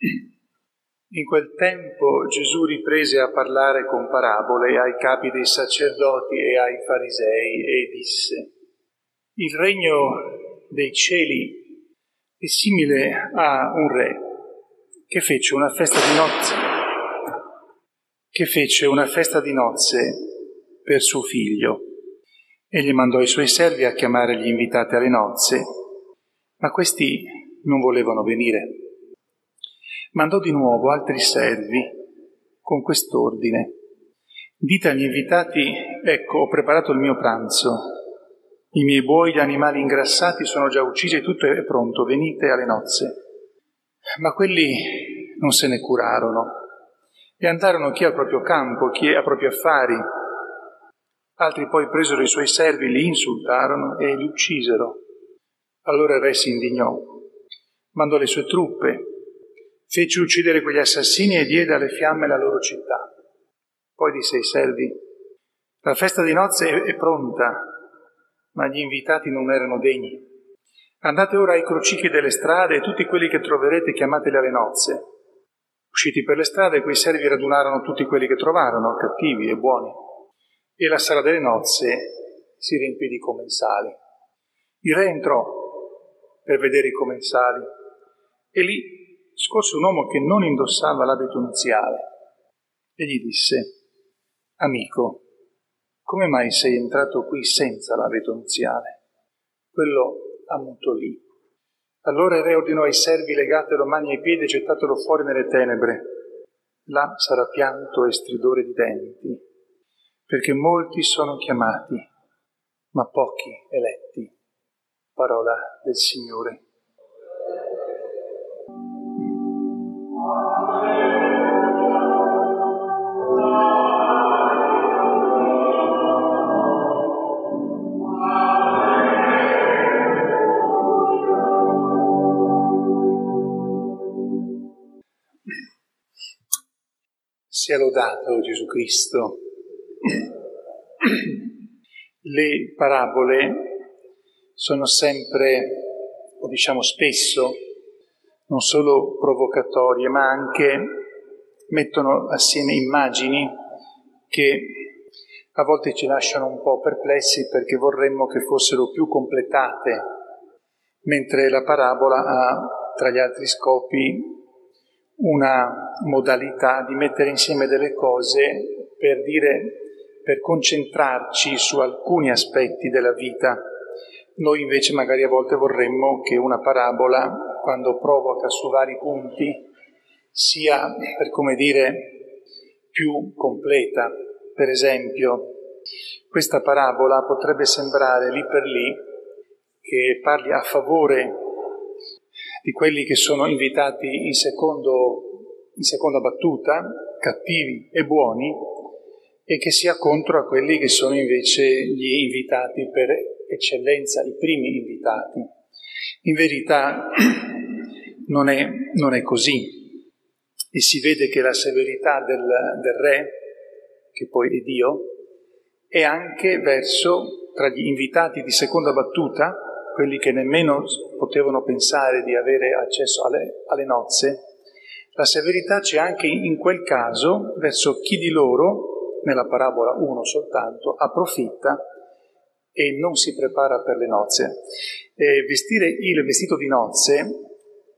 In quel tempo Gesù riprese a parlare con parabole ai capi dei sacerdoti e ai farisei e disse, Il regno dei cieli è simile a un re che fece una festa di nozze, che fece una festa di nozze per suo figlio e gli mandò i suoi servi a chiamare gli invitati alle nozze, ma questi non volevano venire mandò di nuovo altri servi con quest'ordine. Dite agli invitati, ecco, ho preparato il mio pranzo, i miei buoi, gli animali ingrassati sono già uccisi, tutto è pronto, venite alle nozze. Ma quelli non se ne curarono e andarono chi al proprio campo, chi a propri affari. Altri poi presero i suoi servi, li insultarono e li uccisero. Allora il re si indignò, mandò le sue truppe fece uccidere quegli assassini e diede alle fiamme la loro città. Poi disse ai servi, la festa di nozze è pronta, ma gli invitati non erano degni. Andate ora ai crocicchi delle strade e tutti quelli che troverete chiamateli alle nozze. Usciti per le strade, quei servi radunarono tutti quelli che trovarono, cattivi e buoni, e la sala delle nozze si riempì di commensali. Il re entrò per vedere i commensali e lì scorse un uomo che non indossava l'abito nuziale e gli disse, Amico, come mai sei entrato qui senza l'abito nuziale? Quello ammutolì. Allora il re ordinò ai servi legatelo mani e piedi e gettatelo fuori nelle tenebre. Là sarà pianto e stridore di denti, perché molti sono chiamati, ma pochi eletti. Parola del Signore. Sia lodato Gesù Cristo. Le parabole sono sempre, o diciamo spesso, non solo provocatorie, ma anche mettono assieme immagini che a volte ci lasciano un po' perplessi perché vorremmo che fossero più completate, mentre la parabola ha, tra gli altri scopi, una modalità di mettere insieme delle cose per dire, per concentrarci su alcuni aspetti della vita. Noi invece magari a volte vorremmo che una parabola, quando provoca su vari punti, sia, per come dire, più completa. Per esempio, questa parabola potrebbe sembrare lì per lì che parli a favore di quelli che sono invitati in, secondo, in seconda battuta, cattivi e buoni, e che sia contro a quelli che sono invece gli invitati per eccellenza, i primi invitati. In verità non è, non è così e si vede che la severità del, del re, che poi è Dio, è anche verso, tra gli invitati di seconda battuta, quelli che nemmeno potevano pensare di avere accesso alle, alle nozze, la severità c'è anche in quel caso verso chi di loro, nella parabola uno soltanto, approfitta e non si prepara per le nozze. Eh, vestire il vestito di nozze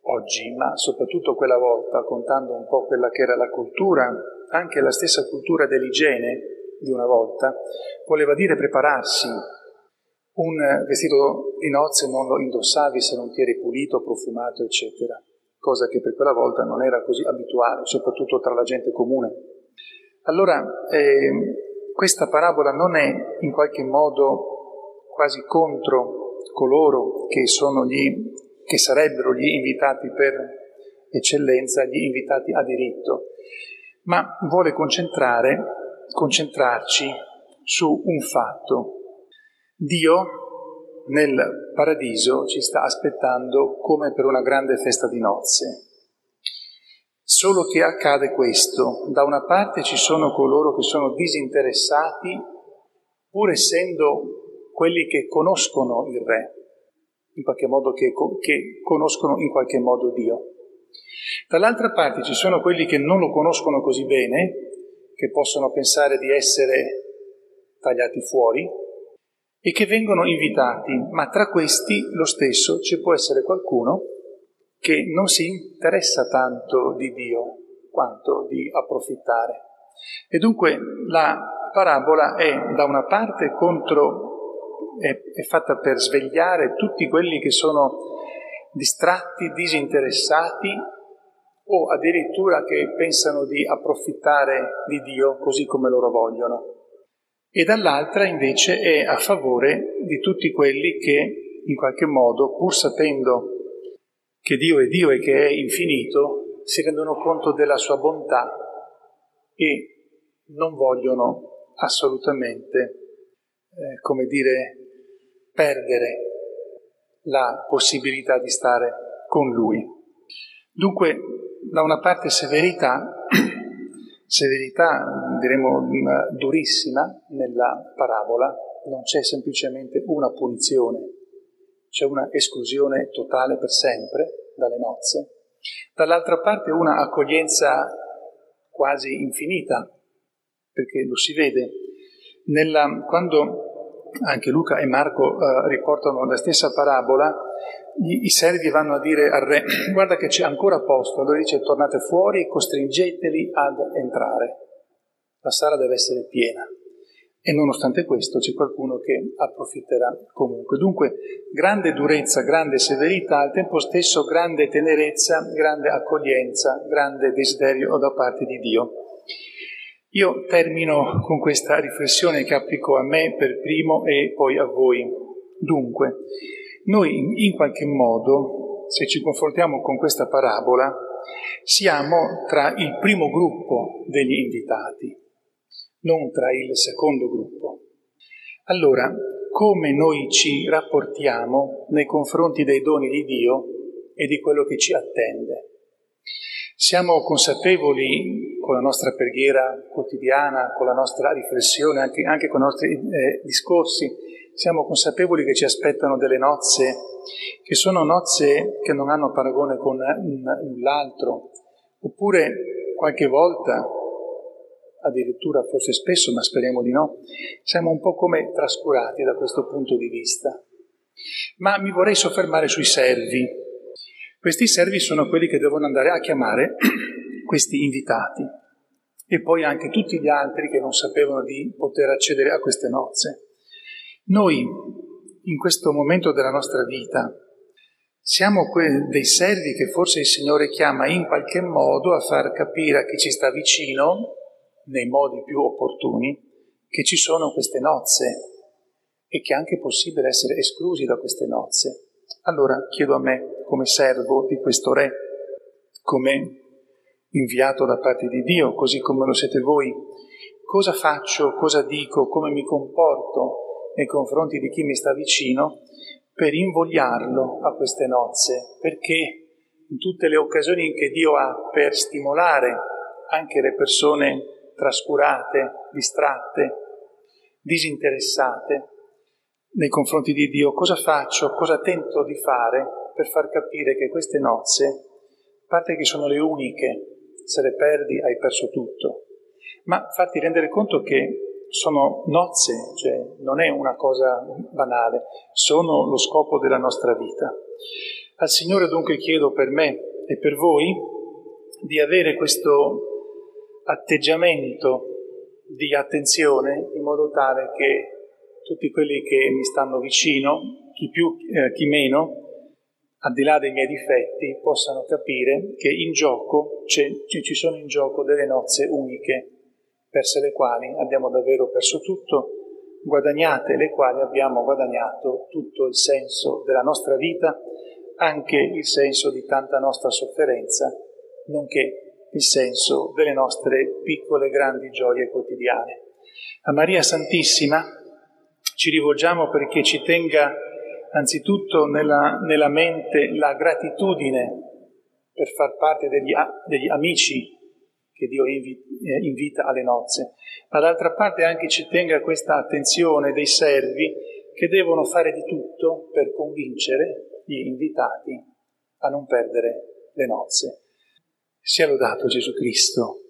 oggi, ma soprattutto quella volta, contando un po' quella che era la cultura, anche la stessa cultura dell'igiene di una volta, voleva dire prepararsi. Un vestito di nozze non lo indossavi se non ti eri pulito, profumato, eccetera, cosa che per quella volta non era così abituale, soprattutto tra la gente comune. Allora, eh, questa parabola non è in qualche modo quasi contro coloro che gli che sarebbero gli invitati per eccellenza, gli invitati a diritto, ma vuole concentrarci su un fatto. Dio nel paradiso ci sta aspettando come per una grande festa di nozze. Solo che accade questo, da una parte ci sono coloro che sono disinteressati, pur essendo quelli che conoscono il Re, in qualche modo che, che conoscono in qualche modo Dio. Dall'altra parte ci sono quelli che non lo conoscono così bene, che possono pensare di essere tagliati fuori e che vengono invitati, ma tra questi lo stesso ci può essere qualcuno che non si interessa tanto di Dio quanto di approfittare. E dunque la parabola è da una parte contro è, è fatta per svegliare tutti quelli che sono distratti, disinteressati o addirittura che pensano di approfittare di Dio così come loro vogliono. E dall'altra invece è a favore di tutti quelli che in qualche modo, pur sapendo che Dio è Dio e che è infinito, si rendono conto della sua bontà e non vogliono assolutamente, eh, come dire, perdere la possibilità di stare con lui. Dunque, da una parte severità, severità diremo durissima nella parabola, non c'è semplicemente una punizione, c'è una esclusione totale per sempre dalle nozze, dall'altra parte una accoglienza quasi infinita, perché lo si vede. Nella, quando anche Luca e Marco eh, riportano la stessa parabola, i, i, servi vanno a dire al re, guarda che c'è ancora posto, allora dice tornate fuori e costringeteli ad entrare. La sala deve essere piena. E nonostante questo c'è qualcuno che approfitterà comunque. Dunque, grande durezza, grande severità, al tempo stesso grande tenerezza, grande accoglienza, grande desiderio da parte di Dio. Io termino con questa riflessione che applico a me per primo e poi a voi. Dunque, noi in qualche modo, se ci confrontiamo con questa parabola, siamo tra il primo gruppo degli invitati, non tra il secondo gruppo. Allora, come noi ci rapportiamo nei confronti dei doni di Dio e di quello che ci attende? Siamo consapevoli con la nostra preghiera quotidiana, con la nostra riflessione, anche, anche con i nostri eh, discorsi, siamo consapevoli che ci aspettano delle nozze che sono nozze che non hanno paragone con null'altro, oppure qualche volta, addirittura forse spesso, ma speriamo di no, siamo un po' come trascurati da questo punto di vista. Ma mi vorrei soffermare sui servi, questi servi sono quelli che devono andare a chiamare questi invitati e poi anche tutti gli altri che non sapevano di poter accedere a queste nozze. Noi, in questo momento della nostra vita, siamo dei servi che forse il Signore chiama in qualche modo a far capire a chi ci sta vicino, nei modi più opportuni, che ci sono queste nozze e che è anche possibile essere esclusi da queste nozze. Allora chiedo a me, come servo di questo Re, come inviato da parte di Dio, così come lo siete voi, cosa faccio, cosa dico, come mi comporto nei confronti di chi mi sta vicino per invogliarlo a queste nozze, perché in tutte le occasioni che Dio ha per stimolare anche le persone trascurate, distratte, disinteressate nei confronti di Dio, cosa faccio, cosa tento di fare per far capire che queste nozze, a parte che sono le uniche, se le perdi hai perso tutto, ma farti rendere conto che sono nozze, cioè non è una cosa banale, sono lo scopo della nostra vita. Al Signore dunque chiedo per me e per voi di avere questo atteggiamento di attenzione in modo tale che tutti quelli che mi stanno vicino, chi più, eh, chi meno, al di là dei miei difetti, possano capire che in gioco ci sono in gioco delle nozze uniche, perse le quali abbiamo davvero perso tutto, guadagnate le quali abbiamo guadagnato tutto il senso della nostra vita anche il senso di tanta nostra sofferenza, nonché il senso delle nostre piccole grandi gioie quotidiane. A Maria Santissima ci rivolgiamo perché ci tenga anzitutto nella, nella mente la gratitudine per far parte degli, degli amici che Dio eh, invita alle nozze, ma d'altra parte anche ci tenga questa attenzione dei servi che devono fare di tutto per convincere gli invitati a non perdere le nozze. Sia lodato Gesù Cristo.